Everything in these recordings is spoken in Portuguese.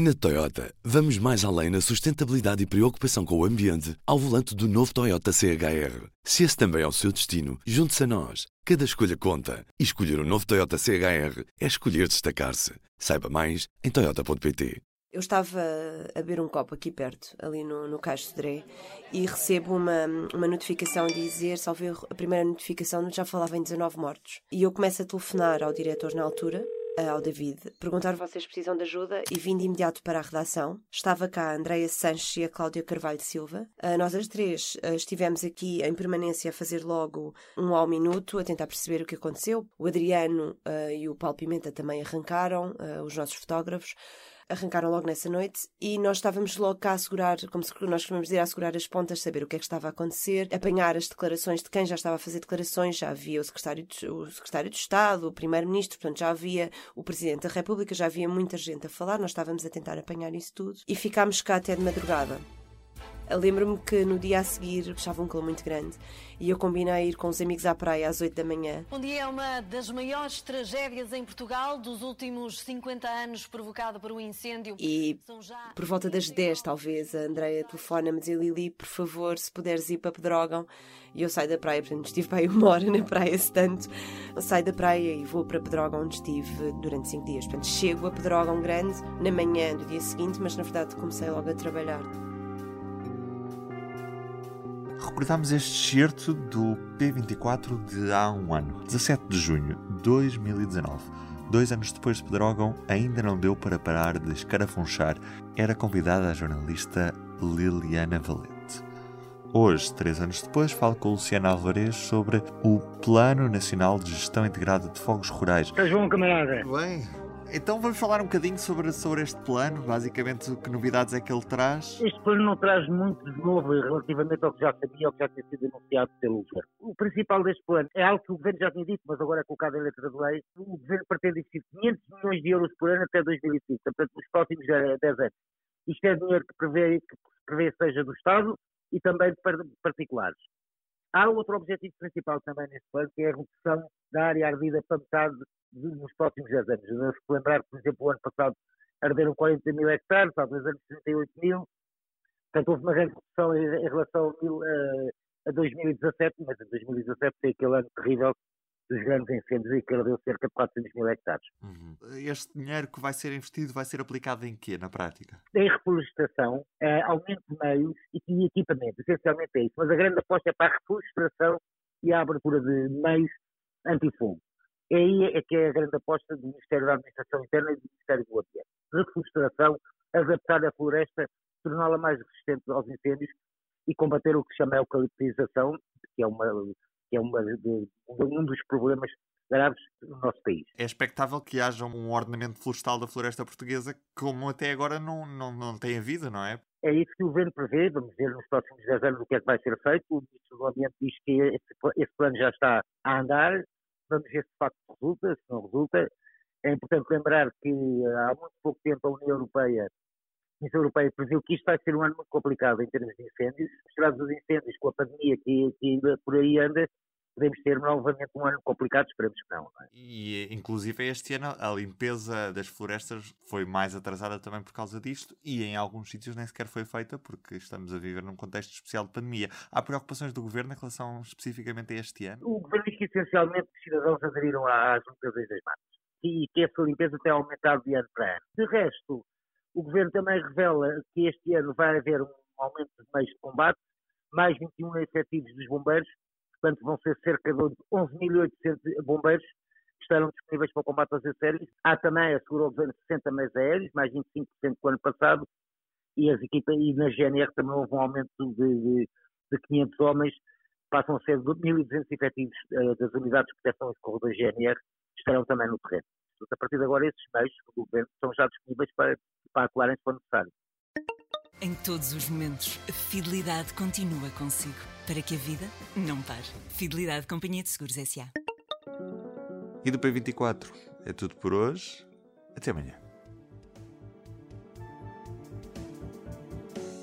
Na Toyota, vamos mais além na sustentabilidade e preocupação com o ambiente ao volante do novo Toyota CHR. Se esse também é o seu destino, junte-se a nós. Cada escolha conta. E escolher o um novo Toyota CHR é escolher destacar-se. Saiba mais em Toyota.pt. Eu estava a beber um copo aqui perto, ali no, no Caixo Dré, e recebo uma, uma notificação a dizer, salve a primeira notificação já falava em 19 mortos. E eu começo a telefonar ao diretor na altura, ao David, perguntar vocês precisam de ajuda e vim de imediato para a redação. Estava cá a Andreia Sanches e a Cláudia Carvalho de Silva. Uh, nós as três uh, estivemos aqui em permanência a fazer logo um ao minuto, a tentar perceber o que aconteceu. O Adriano uh, e o Paulo Pimenta também arrancaram, os nossos fotógrafos arrancaram logo nessa noite e nós estávamos logo cá a assegurar, como nós costumamos dizer, a assegurar as pontas, saber o que é que estava a acontecer, apanhar as declarações de quem já estava a fazer declarações, já havia o secretário de, o secretário de Estado, o primeiro-ministro, portanto já havia o presidente da República, já havia muita gente a falar, nós estávamos a tentar apanhar isso tudo e ficámos cá até de madrugada. Lembro-me que no dia a seguir estava um calor muito grande e eu combinei ir com os amigos à praia às 8 da manhã. Um dia é uma das maiores tragédias em Portugal dos últimos 50 anos provocada por um incêndio. E por volta das 10, talvez, a Andreia telefona-me e Lili, por favor, se puderes ir para Pedrógão. E eu saio da praia, portanto, estive para aí uma hora na praia, se tanto. Eu saio da praia e vou para Pedrógão, onde estive durante 5 dias. Portanto, chego a Pedrógão Grande na manhã do dia seguinte, mas na verdade comecei logo a trabalhar recordámos este excerto do P24 de há um ano, 17 de junho de 2019. Dois anos depois de Pedrógão, ainda não deu para parar de escarafunchar. Era convidada a jornalista Liliana Valente. Hoje, três anos depois, falo com Luciana Alvarez sobre o Plano Nacional de Gestão Integrada de Fogos Rurais. Estás bom, camarada? Bem, então vamos falar um bocadinho sobre, sobre este plano, basicamente que novidades é que ele traz? Este plano não traz muito de novo relativamente ao que já sabia ou que já tinha sido anunciado pelo governo. O principal deste plano é algo que o governo já tinha dito, mas agora é colocado em letra de lei. O governo pretende investir 500 milhões de euros por ano até 2025, portanto nos próximos 10 anos. Isto é dinheiro que prevê, que prevê seja do Estado e também de particulares. Há outro objetivo principal também neste plano, que é a redução da área ardida para metade nos próximos 10 anos. Devemos lembrar que, por exemplo, o ano passado arderam 40 mil hectares, há dois anos 38 mil. Portanto, houve uma grande redução em, em relação a, a 2017, mas em 2017 foi aquele ano terrível dos grandes incêndios e que ardeu cerca de 400 mil hectares. Uhum. Este dinheiro que vai ser investido vai ser aplicado em quê, na prática? Em reflorestação, é, aumento de meios e equipamento, essencialmente é isso. Mas a grande aposta é para a reflorestação e a abertura de meios antifogo. É aí é que é a grande aposta do Ministério da Administração Interna e do Ministério do Ambiente. Reflorestação, adaptar a floresta, torná-la mais resistente aos incêndios e combater o que se chama a eucaliptização, que é, uma, que é uma de, um dos problemas graves no nosso país. É expectável que haja um ordenamento florestal da floresta portuguesa como até agora não, não, não tem havido, não é? É isso que o governo prevê, vamos ver nos próximos 10 anos o que é que vai ser feito. O Ministro do Ambiente diz que esse, esse plano já está a andar, vamos ver se de facto resulta, se não resulta. É importante lembrar que há muito pouco tempo a União Europeia, a União Europeia previu que isto vai ser um ano muito complicado em termos de incêndios. Misturados os incêndios com a pandemia que, que por aí anda, podemos ter novamente um ano complicado, esperemos que não. não é? E inclusive este ano a limpeza das florestas foi mais atrasada também por causa disto e em alguns sítios nem sequer foi feita porque estamos a viver num contexto especial de pandemia. Há preocupações do Governo em relação especificamente a este ano? O Governo diz que essencialmente os cidadãos aderiram às limpezas das matas e que essa limpeza tem aumentado de ano para ano. De resto, o Governo também revela que este ano vai haver um aumento de meios de combate, mais 21 efetivos dos bombeiros portanto vão ser cerca de 11.800 bombeiros que estarão disponíveis para o combate aos incêndios. Há também, assegurou o governo, 60 meios aéreos, mais 25% do ano passado, e as equipas, e na GNR também houve um aumento de, de, de 500 homens, passam a ser 1.200 efetivos uh, das unidades de proteção e socorro da GNR, estarão também no terreno. Portanto, a partir de agora, esses meios do governo são já disponíveis para, para atuarem se for necessário. Em todos os momentos, a fidelidade continua consigo, para que a vida não pare. Fidelidade Companhia de Seguros S.A. E do P24 é tudo por hoje. Até amanhã.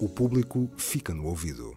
O público fica no ouvido.